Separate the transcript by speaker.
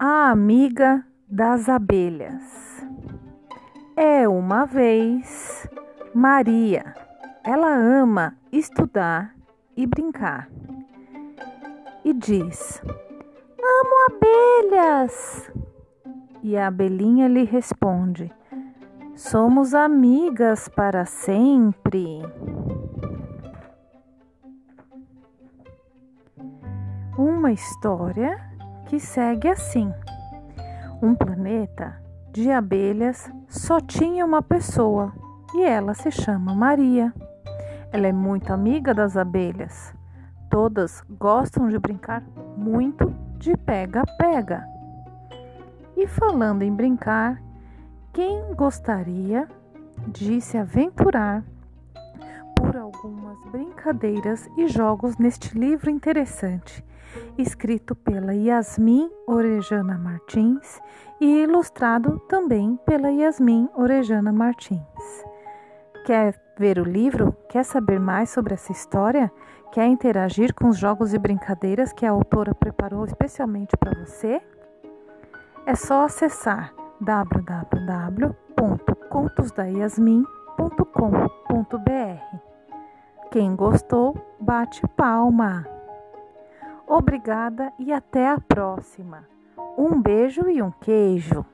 Speaker 1: amiga das abelhas. É uma vez Maria. Ela ama estudar e brincar. E diz: Amo abelhas. E a abelhinha lhe responde: Somos amigas para sempre. Uma história que segue assim: Um planeta de abelhas só tinha uma pessoa e ela se chama Maria. Ela é muito amiga das abelhas. Todas gostam de brincar muito de pega-pega. E falando em brincar, quem gostaria de se aventurar por algumas brincadeiras e jogos neste livro interessante escrito pela Yasmin Orejana Martins e ilustrado também pela Yasmin Orejana Martins. Quer ver o livro? Quer saber mais sobre essa história? Quer interagir com os jogos e brincadeiras que a autora preparou especialmente para você? É só acessar www.contosdayasmin.com.br. Quem gostou, bate palma! Obrigada e até a próxima. Um beijo e um queijo.